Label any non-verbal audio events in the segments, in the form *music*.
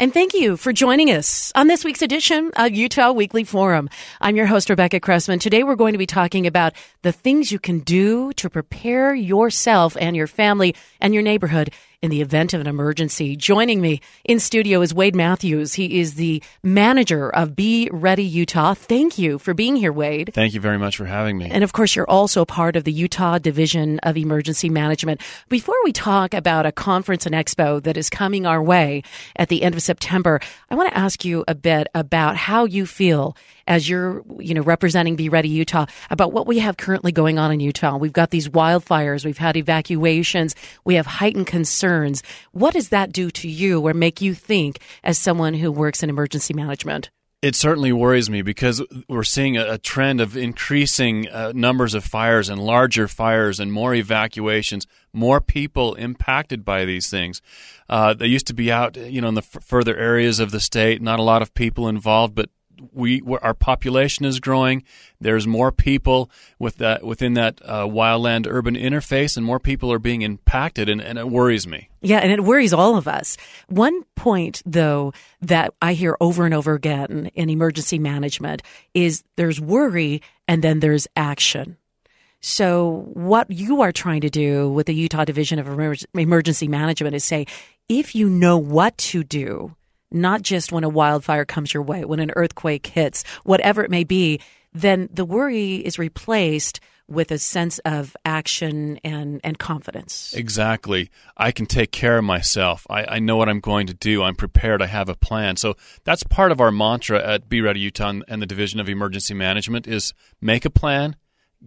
And thank you for joining us on this week's edition of Utah Weekly Forum. I'm your host, Rebecca Cressman. Today we're going to be talking about the things you can do to prepare yourself and your family and your neighborhood in the event of an emergency. Joining me in studio is Wade Matthews. He is the manager of Be Ready Utah. Thank you for being here, Wade. Thank you very much for having me. And of course, you're also part of the Utah Division of Emergency Management. Before we talk about a conference and expo that is coming our way at the end of September, I want to ask you a bit about how you feel as you're, you know, representing Be Ready Utah about what we have currently going on in Utah. We've got these wildfires, we've had evacuations, we have heightened concerns. What does that do to you or make you think as someone who works in emergency management? It certainly worries me because we're seeing a, trend of increasing uh, numbers of fires and larger fires and more evacuations, more people impacted by these things. Uh, they used to be out, you know, in the f- further areas of the state, not a lot of people involved, but we our population is growing. There's more people with that within that uh, wildland urban interface, and more people are being impacted, and, and it worries me. Yeah, and it worries all of us. One point, though, that I hear over and over again in emergency management is there's worry and then there's action. So, what you are trying to do with the Utah Division of Emergency Management is say, if you know what to do, not just when a wildfire comes your way, when an earthquake hits, whatever it may be, then the worry is replaced with a sense of action and, and confidence. Exactly. I can take care of myself. I, I know what I'm going to do. I'm prepared. I have a plan. So that's part of our mantra at Be Ready Utah and the Division of Emergency Management is make a plan,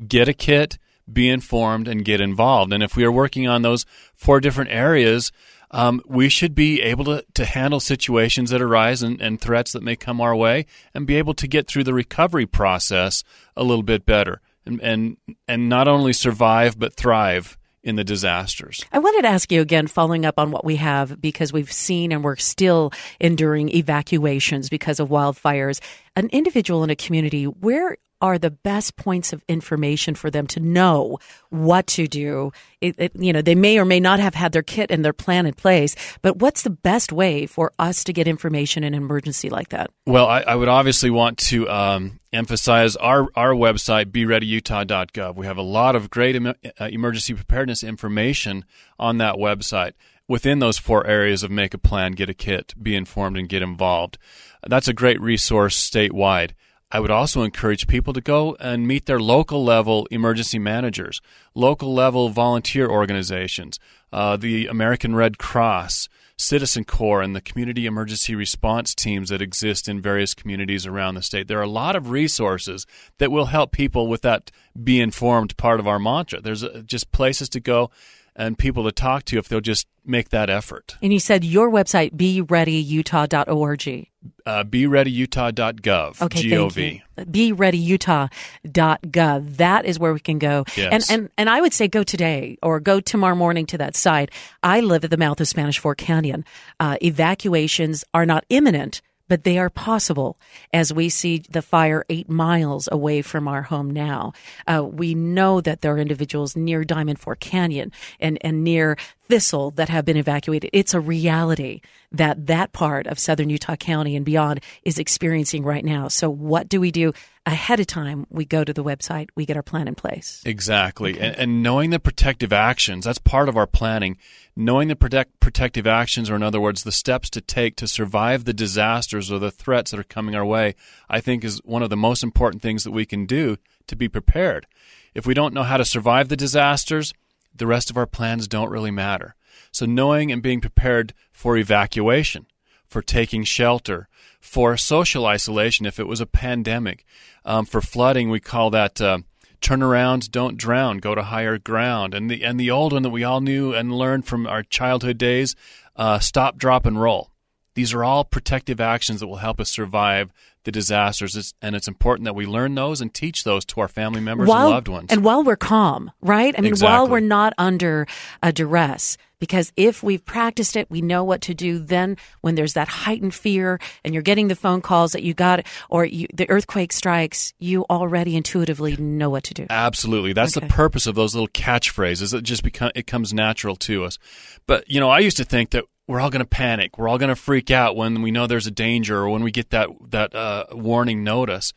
get a kit, be informed, and get involved. And if we are working on those four different areas, um, we should be able to, to handle situations that arise and, and threats that may come our way and be able to get through the recovery process a little bit better and, and, and not only survive but thrive in the disasters. I wanted to ask you again, following up on what we have, because we've seen and we're still enduring evacuations because of wildfires. An individual in a community, where are the best points of information for them to know what to do. It, it, you know, they may or may not have had their kit and their plan in place, but what's the best way for us to get information in an emergency like that? Well, I, I would obviously want to um, emphasize our, our website, bereadyutah.gov. We have a lot of great em- uh, emergency preparedness information on that website within those four areas of make a plan, get a kit, be informed, and get involved. That's a great resource statewide. I would also encourage people to go and meet their local level emergency managers, local level volunteer organizations, uh, the American Red Cross, Citizen Corps, and the community emergency response teams that exist in various communities around the state. There are a lot of resources that will help people with that be informed part of our mantra. There's uh, just places to go and people to talk to if they'll just make that effort. And you said your website, bereadyutah.org. Uh, bereadyutah.gov. Okay, G-O-V. thank you. Bereadyutah.gov. That is where we can go. Yes. And, and, and I would say go today or go tomorrow morning to that site. I live at the mouth of Spanish Fork Canyon. Uh, evacuations are not imminent but they are possible as we see the fire eight miles away from our home now. Uh, we know that there are individuals near Diamond Fork Canyon and, and near Thistle that have been evacuated. It's a reality that that part of southern Utah County and beyond is experiencing right now. So what do we do? Ahead of time, we go to the website, we get our plan in place. Exactly. Okay. And, and, knowing the protective actions, that's part of our planning. Knowing the protect, protective actions, or in other words, the steps to take to survive the disasters or the threats that are coming our way, I think is one of the most important things that we can do to be prepared. If we don't know how to survive the disasters, the rest of our plans don't really matter. So, knowing and being prepared for evacuation, for taking shelter, for social isolation if it was a pandemic, um, for flooding, we call that uh, turn around, don't drown, go to higher ground. And the, and the old one that we all knew and learned from our childhood days uh, stop, drop, and roll. These are all protective actions that will help us survive the disasters, and it's important that we learn those and teach those to our family members while, and loved ones. And while we're calm, right? I mean, Exactly. while we're not under a duress. Because if we've practiced it, we know what to do. Then, when there's that heightened fear, and you're getting the phone calls that you got, or you, the earthquake strikes, you already intuitively know what to do. Absolutely. That's Okay. the purpose of those little catchphrases. It just become it comes natural to us. But you know, I used to think that we're all going to panic. We're all going to freak out when we know there's a danger or when we get that that uh, warning notice.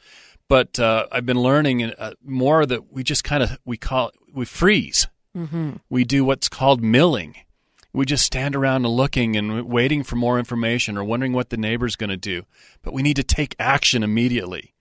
But uh, I've been learning uh, more that we just kind of we call we freeze. Mm-hmm. We do what's called milling. We just stand around and looking and waiting for more information or wondering what the neighbor's going to do. But we need to take action immediately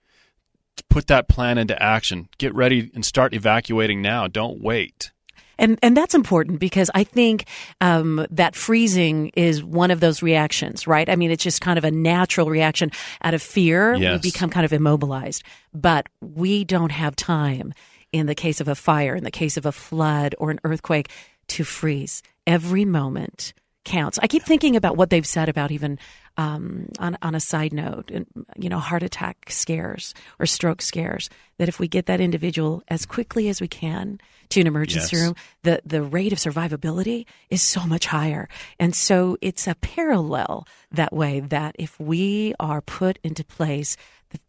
put that plan into action. Get ready and start evacuating now. Don't wait. And and that's important because I think um, that freezing is one of those reactions, right? I mean, it's just kind of a natural reaction out of fear. Yes. We become kind of immobilized, but we don't have time in the case of a fire, in the case of a flood or an earthquake, to freeze. Every moment counts. I keep thinking about what they've said about even um, on on a side note, you know, heart attack scares or stroke scares. That if we get that individual as quickly as we can to an emergency Yes. room, the the rate of survivability is so much higher. And so it's a parallel that way. That if we are put into place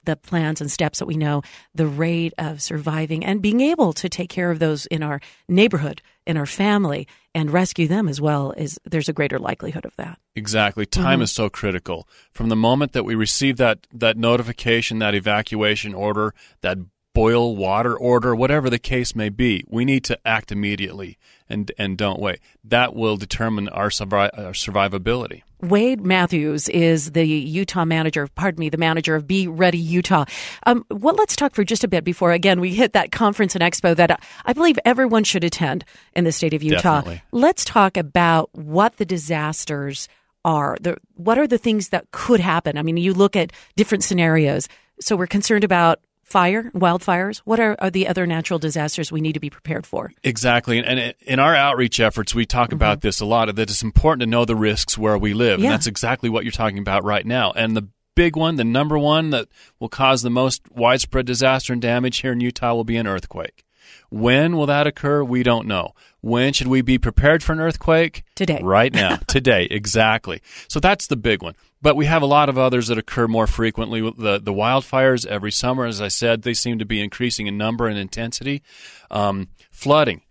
the, plans and steps that we know, the rate of surviving and being able to take care of those in our neighborhood, in our family, and rescue them as well is there's a greater likelihood of that. Exactly. Time mm-hmm. is so critical. From the moment that we receive that, that notification, that evacuation order, that boil water order, whatever the case may be, we need to act immediately and, and don't wait. That will determine our, survi- our survivability. Wade Matthews is the Utah manager, pardon me, the manager of Be Ready Utah. Um, well, let's talk for just a bit before, again, we hit that conference and expo that I believe everyone should attend in the state of Utah. Definitely. Let's talk about what the disasters are. The, what are the things that could happen? I mean, you look at different scenarios. So we're concerned about fire, wildfires. What are, are the other natural disasters we need to be prepared for? Exactly. And- And in our outreach efforts, we talk mm-hmm. about this a lot that it's important to know the risks where we live. Yeah. And that's exactly what you're talking about right now. And the big one, the number one that will cause the most widespread disaster and damage here in Utah will be an earthquake. When will that occur? We don't know. When should we be prepared for an earthquake? Today. Right now. *laughs* Today, exactly. So that's the big one. But we have a lot of others that occur more frequently. The the wildfires every summer, as I said, they seem to be increasing in number and intensity. Um, flooding.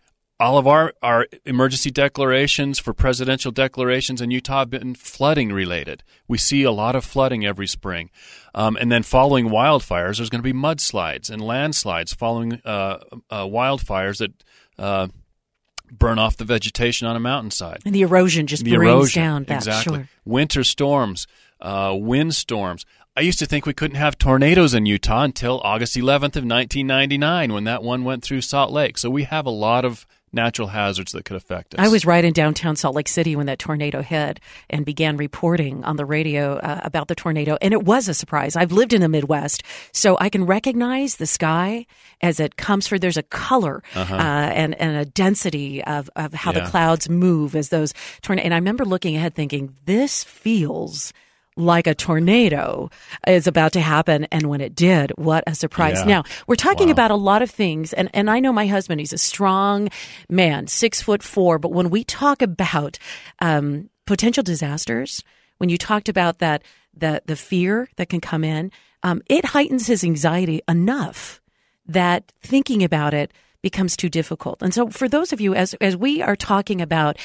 All of our, our emergency declarations for presidential declarations in Utah have been flooding related. We see a lot of flooding every spring. Um, and then following wildfires, there's going to be mudslides and landslides following uh, uh, wildfires that uh, burn off the vegetation on a mountainside And the erosion just the brings erosion. down that. exactly. Sure. Winter storms, uh, wind storms. I used to think we couldn't have tornadoes in Utah until August 11th of 1999 when that one went through Salt Lake. So we have a lot of natural hazards that could affect us. I was right in downtown Salt Lake City when that tornado hit and began reporting on the radio uh, about the tornado. And it was a surprise. I've lived in the Midwest, so I can recognize the sky as it comes through. There's a color uh and, and a density of, of how the clouds move as those tornadoes. And I remember looking ahead thinking, this feels like a tornado is about to happen. And when it did, what a surprise. Yeah. Now, we're talking Wow. about a lot of things. And, and I know my husband, he's a strong man, six foot four. But when we talk about um, potential disasters, when you talked about that, the, the fear that can come in, um, it heightens his anxiety enough that thinking about it becomes too difficult. And so, for those of you, as as we are talking about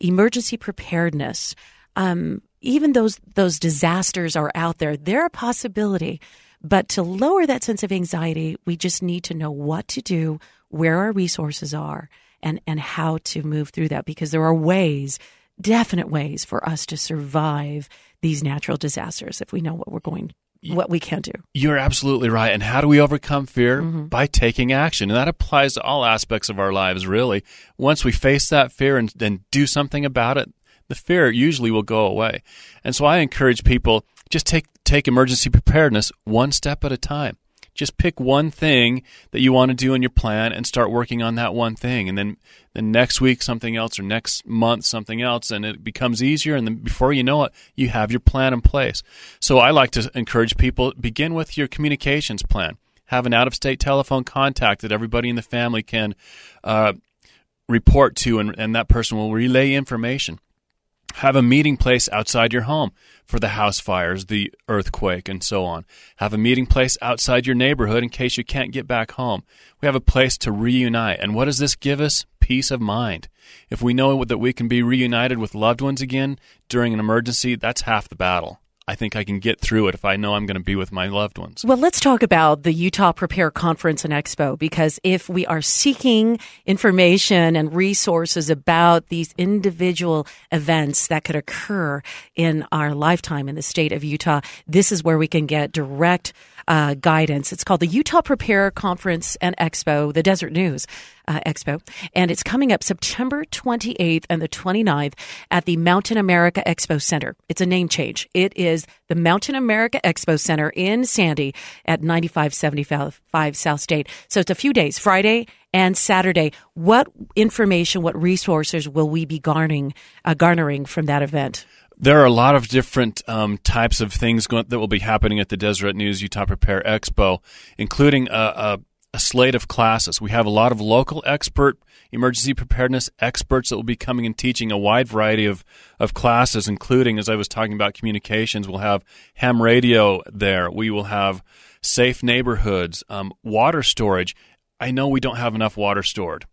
emergency preparedness, um, even those those disasters are out there. They're a possibility, but to lower that sense of anxiety, we just need to know what to do, where our resources are, and and how to move through that because there are ways, definite ways for us to survive these natural disasters if we know what we're going what we can do. You're absolutely right. And how do we overcome fear? Mm-hmm. By taking action. And that applies to all aspects of our lives, really. Once we face that fear and then do something about it, the fear usually will go away. And so I encourage people just take take emergency preparedness one step at a time. Just pick one thing that you want to do in your plan and start working on that one thing. And then the next week something else or next month something else and it becomes easier and then before you know it you have your plan in place. So I like to encourage people begin with your communications plan. Have an out of state telephone contact that everybody in the family can uh, report to and, and that person will relay information have a meeting place outside your home for the house fires, the earthquake, and so on. Have a meeting place outside your neighborhood in case you can't get back home. We have a place to reunite. And what does this give us? Peace of mind. If we know that we can be reunited with loved ones again during an emergency, that's half the battle. I think I can get through it if I know I'm going to be with my loved ones. Well, let's talk about the Utah Prepare Conference and Expo because if we are seeking information and resources about these individual events that could occur in our lifetime in the state of Utah, this is where we can get direct uh, guidance. It's called the Utah Prepare Conference and Expo, the Deseret News uh, Expo, and it's coming up September 28th and the 29th at the Mountain America Expo Center. It's a name change. It is the Mountain America Expo Center in Sandy at 9575 South State. So it's a few days, Friday and Saturday. What information, what resources will we be garnering, uh, garnering from that event? There are a lot of different um, types of things going, that will be happening at the Deseret News Utah Prepare Expo, including a, a, a, slate of classes. We have a lot of local expert emergency preparedness experts that will be coming and teaching a wide variety of, of classes, including, as I was talking about communications, we'll have ham radio there. We will have safe neighborhoods, um, water storage. I know we don't have enough water stored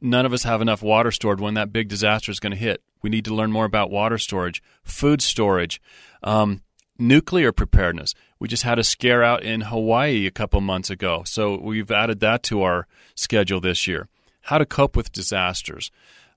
none of us have enough water stored when that big disaster is going to hit. We need to learn more about water storage, food storage, um, nuclear preparedness. We just had a scare out in Hawaii a couple months ago, so we've added that to our schedule this year. How to cope with disasters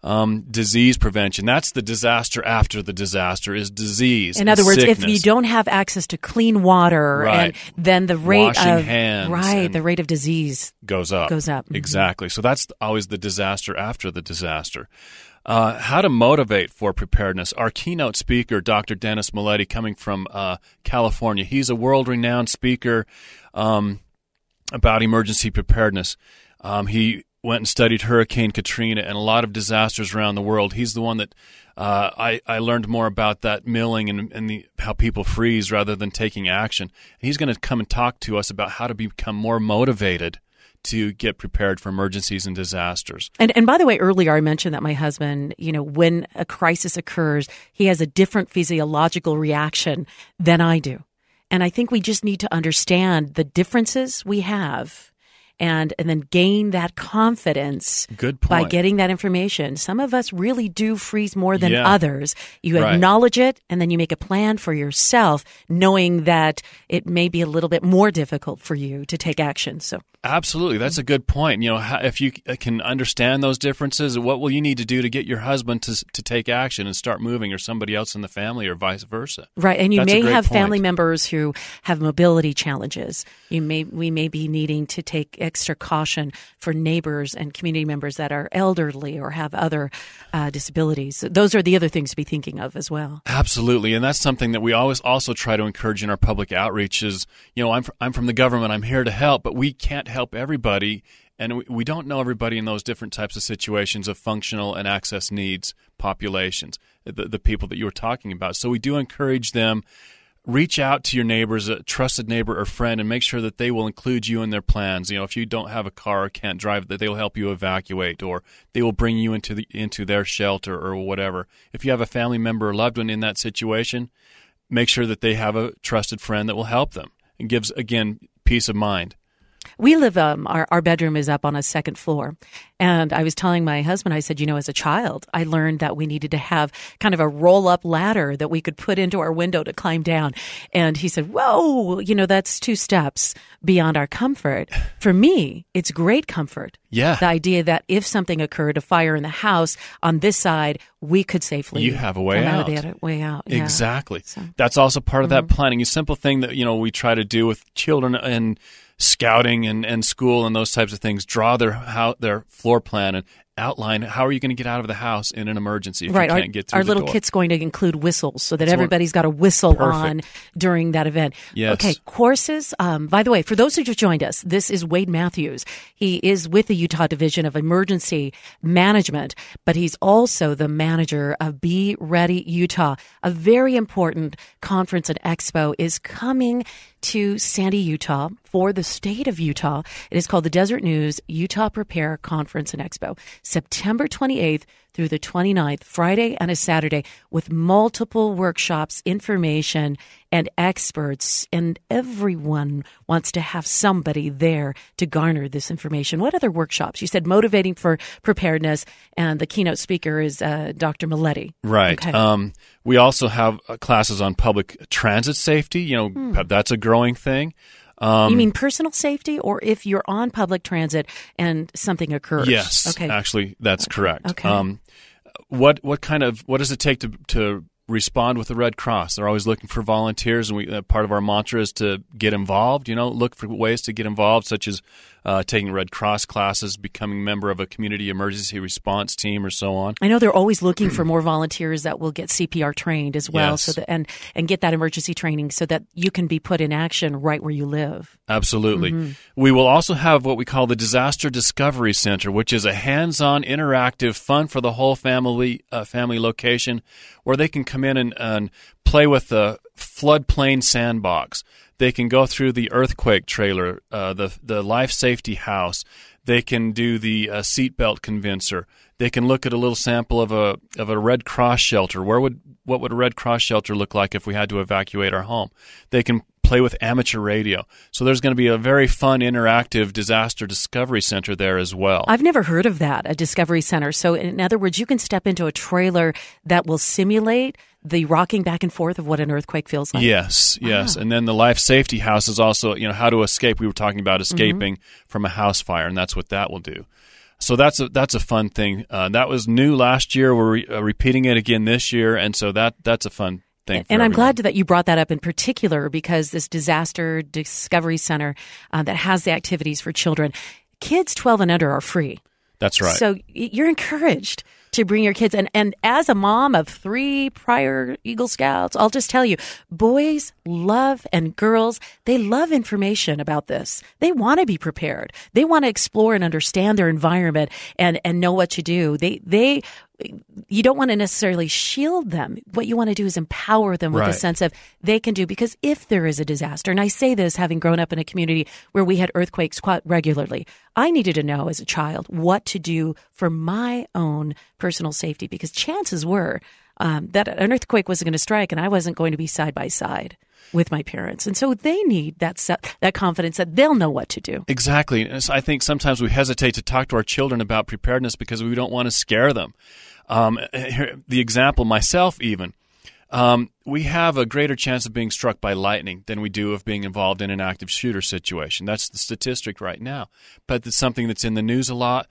um, disease prevention. That's the disaster after the disaster is disease. In other words, sickness. if you don't have access to clean water, right. and then the rate Washing of hands right, the rate of disease goes up. Goes up. Mm-hmm. Exactly. So that's always the disaster after the disaster. Uh, how to motivate for preparedness. Our keynote speaker, Dr. Dennis Mileti, coming from uh, California, he's a world renowned speaker um, about emergency preparedness. Um, he went and studied Hurricane Katrina and a lot of disasters around the world. He's the one that uh, I, I learned more about that milling and, and the, how people freeze rather than taking action. And he's going to come and talk to us about how to become more motivated to get prepared for emergencies and disasters. And and by the way, earlier I mentioned that my husband, you know, when a crisis occurs, he has a different physiological reaction than I do. And I think we just need to understand the differences we have and and then gain that confidence Good by getting that information. Some of us really do freeze more than Yeah. others. You Right. acknowledge it and then you make a plan for yourself knowing that it may be a little bit more difficult for you to take action. So Absolutely, that's a good point. You know, if you can understand those differences, what will you need to do to get your husband to to take action and start moving, or somebody else in the family, or vice versa? Right, and you That's may have family members who have mobility challenges. You may we may be needing to take eh, extra caution for neighbors and community members that are elderly or have other uh, disabilities. Those are the other things to be thinking of as well. Absolutely, and that's something that we always also try to encourage in our public outreach. Is you know, I'm fr- I'm from the government, I'm here to help, but we can't help everybody, and we, we don't know everybody in those different types of situations of functional and access needs populations, the, the people that you were talking about. So we do encourage them. Reach out to your neighbors, a trusted neighbor or friend, and make sure that they will include you in their plans. You know, if you don't have a car or can't drive, that they will help you evacuate, or they will bring you into the into their shelter or whatever. If you have a family member or loved one in that situation, make sure that they have a trusted friend that will help them and gives again peace of mind. We live, um, our, our bedroom is up on a second floor. And I was telling my husband, I said, you know, as a child, I learned that we needed to have kind of a roll up ladder that we could put into our window to climb down. And he said, whoa, you know, that's two steps beyond our comfort. For me, it's great comfort. Yeah. The idea that if something occurred, a fire in the house on this side, we could safely You have a way out. out of the other way out. Yeah. Exactly. So- That's also part of that planning. A simple thing that you know we try to do with children and scouting and, and school and those types of things. Draw their how their floor plan and outline how are you going to get out of the house in an emergency if right. you Our, can't get through our little door. kit's going to include whistles so that That's everybody's got a whistle Perfect. on during that event. Yes. Okay, courses. Um, by the way, for those who just joined us, this is Wade Matthews. He is with the Utah Division of Emergency Management, but he's also the manager of Be Ready Utah. A very important conference and expo is coming to Sandy, Utah for the state of Utah. It is called the Deseret News Utah Prepare Conference and Expo, September 28th through the 29th, Friday and a Saturday, with multiple workshops, information, and experts. And everyone wants to have somebody there to garner this information. What other workshops? You said motivating for preparedness, and the keynote speaker is uh, Dr. Mileti. Right. Okay. Um, we also have uh, classes on public transit safety. You know, Hmm. that's a growing thing. Um, you mean personal safety, or if you're on public transit and something occurs? Yes. Okay. Actually, that's correct. Okay. Um, what what kind of what does it take to to respond with the Red Cross? They're always looking for volunteers, and we uh, part of our mantra is to get involved. You know, look for ways to get involved, such as uh, taking Red Cross classes, becoming a member of a community emergency response team, or so on. I know they're always looking for more volunteers that will get CPR trained as well, Yes. so that and and get that emergency training so that you can be put in action right where you live. Absolutely. Mm-hmm. We will also have what we call the Disaster Discovery Center, which is a hands-on, interactive, fun for the whole family uh, family location, where they can come in and, and play with the floodplain sandbox. They can go through the earthquake trailer, uh, the the life safety house. They can do the uh, seatbelt convincer. They can look at a little sample of a of a Red Cross shelter. Where would what would a Red Cross shelter look like if we had to evacuate our home? They can play with amateur radio. So there's going to be a very fun, interactive disaster discovery center there as well. I've never heard of that, a discovery center. So in other words, you can step into a trailer that will simulate the rocking back and forth of what an earthquake feels like. Yes, yes. And then the life safety house is also, you know, how to escape. We were talking about Mm-hmm. escaping from a house fire, and that's what that will do. So that's a that's a fun thing. Uh, that was new last year. We're re- uh, repeating it again this year, and so that that's a fun And I'm glad that you brought that up in particular because this disaster discovery center uh, that has the activities for children, kids 12 and under are free. that's right. So you're encouraged to bring your kids and and as a mom of three prior Eagle Scouts, I'll just tell you, boys love and girls, they love information about this. They want to be prepared. They want to explore and understand their environment and and know what to do. They they you don't want to necessarily shield them. What you want to do is empower them with a sense of they can do because if there is a disaster, and I say this having grown up in a community where we had earthquakes quite regularly, I needed to know as a child what to do for my own personal safety because chances were um, that an earthquake was going to strike and I wasn't going to be side by side with my parents, and so they need that that confidence that they'll know what to do. Exactly. I think sometimes we hesitate to talk to our children about preparedness because we don't want to scare them. Um, the example, myself even, um, we have a greater chance of being struck by lightning than we do of being involved in an active shooter situation. That's the statistic right now. But it's something that's in the news a lot,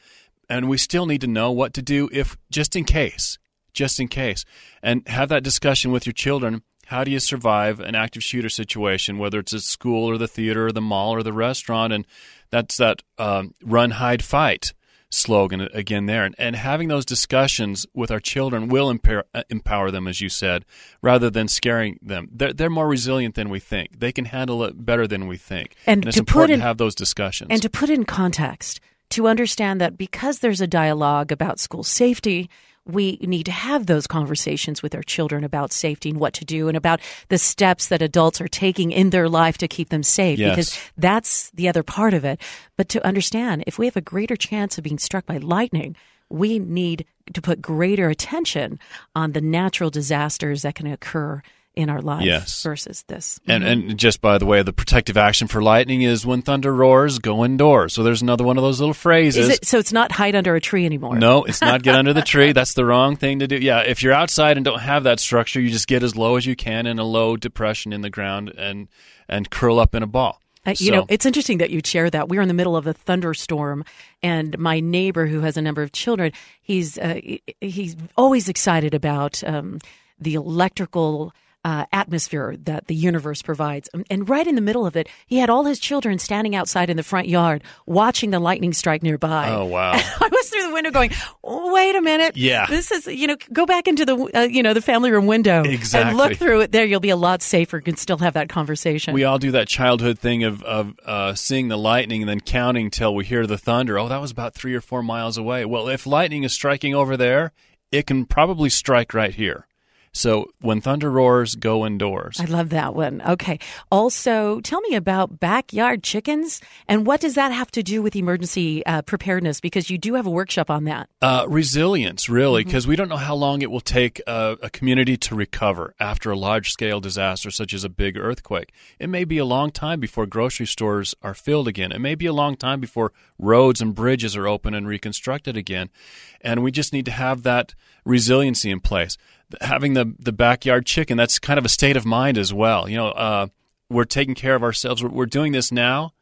and we still need to know what to do if just in case, just in case, and have that discussion with your children. How do you survive an active shooter situation, whether it's at school or the theater or the mall or the restaurant? And that's that um, run, hide, fight slogan again there. And, and having those discussions with our children will empower, uh, empower them, as you said, rather than scaring them. They're, they're more resilient than we think. They can handle it better than we think. And it's to put important in- to have those discussions. And to put in context, to understand that because there's a dialogue about school safety, we need to have those conversations with our children about safety and what to do and about the steps that adults are taking in their life to keep them safe Yes. because that's the other part of it. But to understand if we have a greater chance of being struck by lightning, we need to put greater attention on the natural disasters that can occur in our life Yes. versus this. And, and just by the way, the protective action for lightning is when thunder roars, go indoors. So there's another one of those little phrases. Is it so it's not hide under a tree anymore? No, it's not get under the *laughs* tree. That's the wrong thing to do. Yeah, if you're outside and don't have that structure, you just get as low as you can in a low depression in the ground and and curl up in a ball. Uh, you So- know, it's interesting that you share that. We're in the middle of a thunderstorm, and my neighbor, who has a number of children, he's uh, he's always excited about um, the electrical uh, atmosphere that the universe provides. And, and right in the middle of it, he had all his children standing outside in the front yard watching the lightning strike nearby. Oh, wow. *laughs* I was through the window going, wait a minute. Yeah. This is, you know, go back into the, uh, you know, the family room window Exactly. and look through it there. You'll be a lot safer. You can still have that conversation. We all do that childhood thing of, of uh, seeing the lightning and then counting till we hear the thunder. Oh, that was about three or four miles away. Well, if lightning is striking over there, it can probably strike right here. So when thunder roars, go indoors. I love that one. Okay. Also, tell me about backyard chickens and what does that have to do with emergency uh, preparedness? Because you do have a workshop on that. Uh, resilience, really, because we don't know how long it will take a, a community to recover after a large scale disaster such as a big earthquake. It may be a long time before grocery stores are filled again. It may be a long time before roads and bridges are open and reconstructed again. And we just need to have that resiliency in place. Having the, the backyard chicken, that's kind of a state of mind as well. You know, uh, we're taking care of ourselves. We're, we're doing this now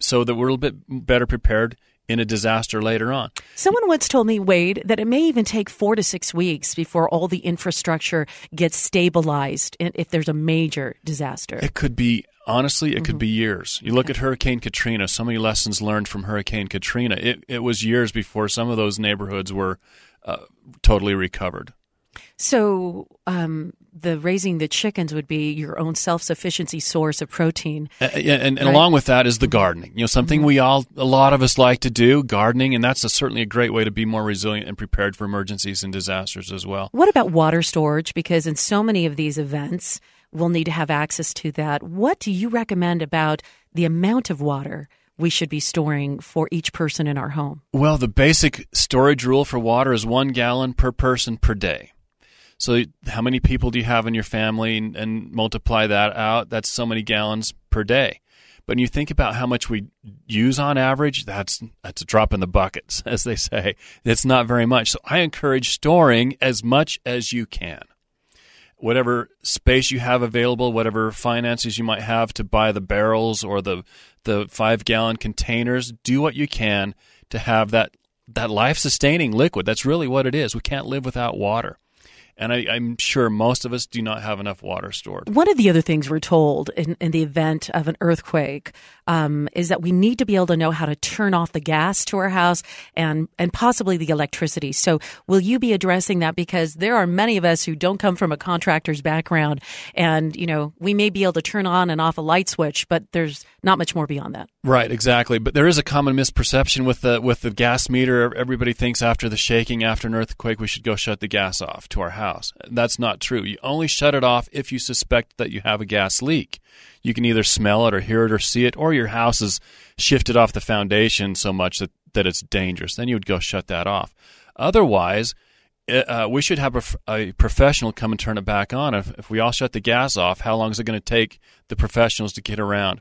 so that we're a little bit better prepared in a disaster later on. Someone once told me, Wade, that it may even take four to six weeks before all the infrastructure gets stabilized if there's a major disaster. It could be honestly, it could be years. You look at Hurricane Katrina. So many lessons learned from Hurricane Katrina. It it was years before some of those neighborhoods were uh, totally recovered. So, um, the raising the chickens would be your own self sufficiency source of protein. Uh, yeah, and, and Right. Mm-hmm. along with that is the gardening. You know, something we all, a lot of us like to do, gardening, and that's a, certainly a great way to be more resilient and prepared for emergencies and disasters as well. What about water storage? Because in so many of these events, we'll need to have access to that. What do you recommend about the amount of water we should be storing for each person in our home? Well, the basic storage rule for water is one gallon per person per day. So, how many people do you have in your family, and, and multiply that out? That's so many gallons per day. But when you think about how much we use on average, that's that's a drop in the buckets, *laughs* as they say. It's not very much. So, I encourage storing as much as you can. Whatever space you have available, whatever finances you might have to buy the barrels or the the five gallon containers, do what you can to have that that life sustaining liquid. That's really what it is. We can't live without water. And I, I'm sure most of us do not have enough water stored. One of the other things we're told in, in the event of an earthquake um, is that we need to be able to know how to turn off the gas to our house and and possibly the electricity. So, will you be addressing that? Because there are many of us who don't come from a contractor's background, and you know we may be able to turn on and off a light switch, but there's not much more beyond that. Right, exactly. But there is a common misperception with the with the gas meter. Everybody thinks after the shaking, after an earthquake, we should go shut the gas off to our house. That's not true. You only shut it off if you suspect that you have a gas leak. You can either smell it or hear it or see it, or your house is shifted off the foundation so much that, that it's dangerous. Then you would go shut that off. Otherwise, uh, we should have a professional come and turn it back on. If, if we all shut the gas off, how long is it going to take the professionals to get around?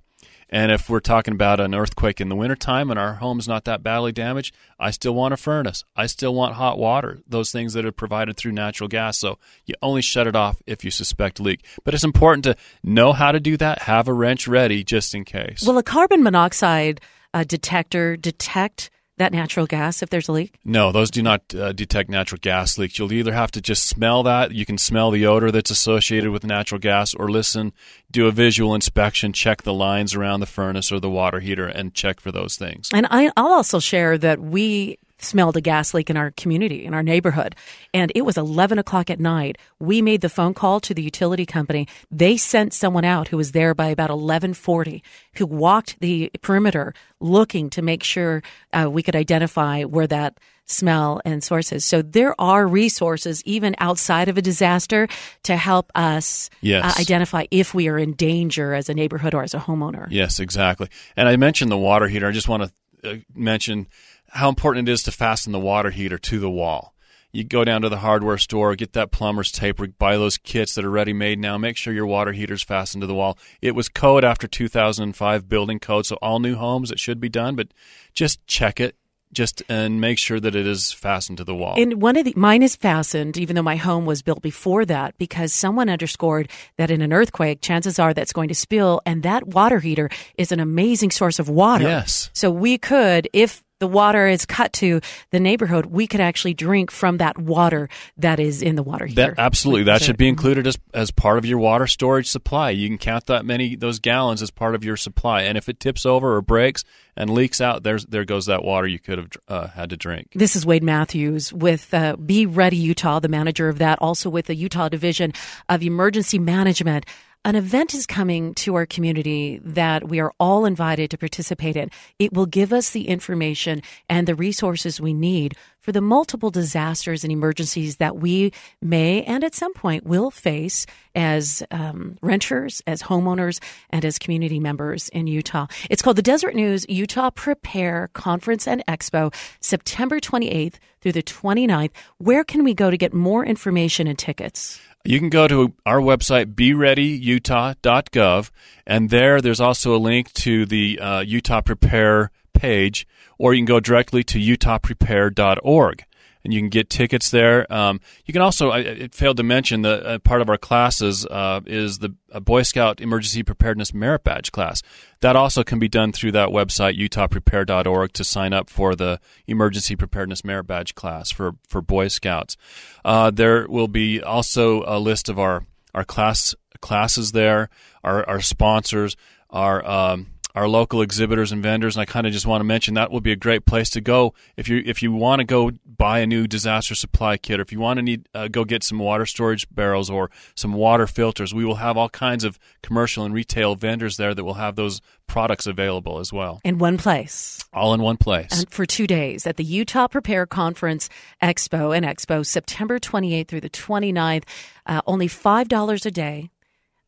And if we're talking about an earthquake in the wintertime and our home's not that badly damaged, I still want a furnace. I still want hot water, those things that are provided through natural gas. So you only shut it off if you suspect leak. But it's important to know how to do that, have a wrench ready just in case. Will a carbon monoxide uh, detector detect that natural gas if there's a leak? No, those do not uh, detect natural gas leaks. You'll either have to just smell that. You can smell the odor that's associated with natural gas, or listen, do a visual inspection, check the lines around the furnace or the water heater, and check for those things. And I, I'll also share that we smelled a gas leak in our community, in our neighborhood. And it was 11 o'clock at night. We made the phone call to the utility company. They sent someone out who was there by about 1140, who walked the perimeter looking to make sure uh, we could identify where that smell and sources. So there are resources even outside of a disaster to help us Yes. uh, identify if we are in danger as a neighborhood or as a homeowner. Yes, exactly. And I mentioned the water heater. I just want to uh, mention how important it is to fasten the water heater to the wall. You go down to the hardware store, get that plumber's tape, buy those kits that are ready made now. Make sure your water heater's fastened to the wall. It was code after 2005 building code, so all new homes it should be done, but just check it just and make sure that it is fastened to the wall. And one of the mine is fastened, even though my home was built before that, because someone underscored that in an earthquake, chances are that's going to spill, and that water heater is an amazing source of water. Yes. So we could, if the water is cut to the neighborhood, we could actually drink from that water that is in the water. That, absolutely, that should be included as as part of your water storage supply. You can count that many those gallons as part of your supply, and if it tips over or breaks and leaks out, there's there goes that water you could have uh, had to drink. This is Wade Matthews with uh, Be Ready Utah, the manager of that, also with the Utah Division of Emergency Management. An event is coming to our community that we are all invited to participate in. It will give us the information and the resources we need for the multiple disasters and emergencies that we may and at some point will face as um, renters, as homeowners, and as community members in Utah. It's called the Deseret News Utah Prepare Conference and Expo, September 28th through the 29th. Where can we go to get more information and tickets? You can go to our website, bereadyutah.gov, and there there's also a link to the uh, Utah Prepare page, or you can go directly to utahprepare.org and you can get tickets there. Um, you can also, I, I, failed to mention, that uh, part of our classes uh, is the Boy Scout Emergency Preparedness Merit Badge class. That also can be done through that website, utahprepare.org, to sign up for the Emergency Preparedness Merit Badge class for, for Boy Scouts. Uh, there will be also a list of our, our class classes there, our, our sponsors, our um, our local exhibitors and vendors, and I kind of just want to mention that will be a great place to go if you if you want to go buy a new disaster supply kit, or if you want to need uh, go get some water storage barrels or some water filters. We will have all kinds of commercial and retail vendors there that will have those products available as well in one place, all in one place, and for two days at the Utah Prepare Conference Expo and Expo, September 28th through the 29th. Uh, only five dollars a day,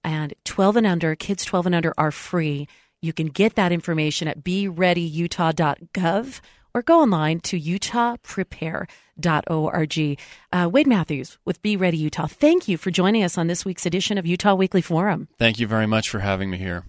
and 12 and under kids 12 and under are free you can get that information at bereadyutah.gov or go online to utahprepare.org. Uh, Wade Matthews with Be Ready Utah, thank you for joining us on this week's edition of Utah Weekly Forum. Thank you very much for having me here.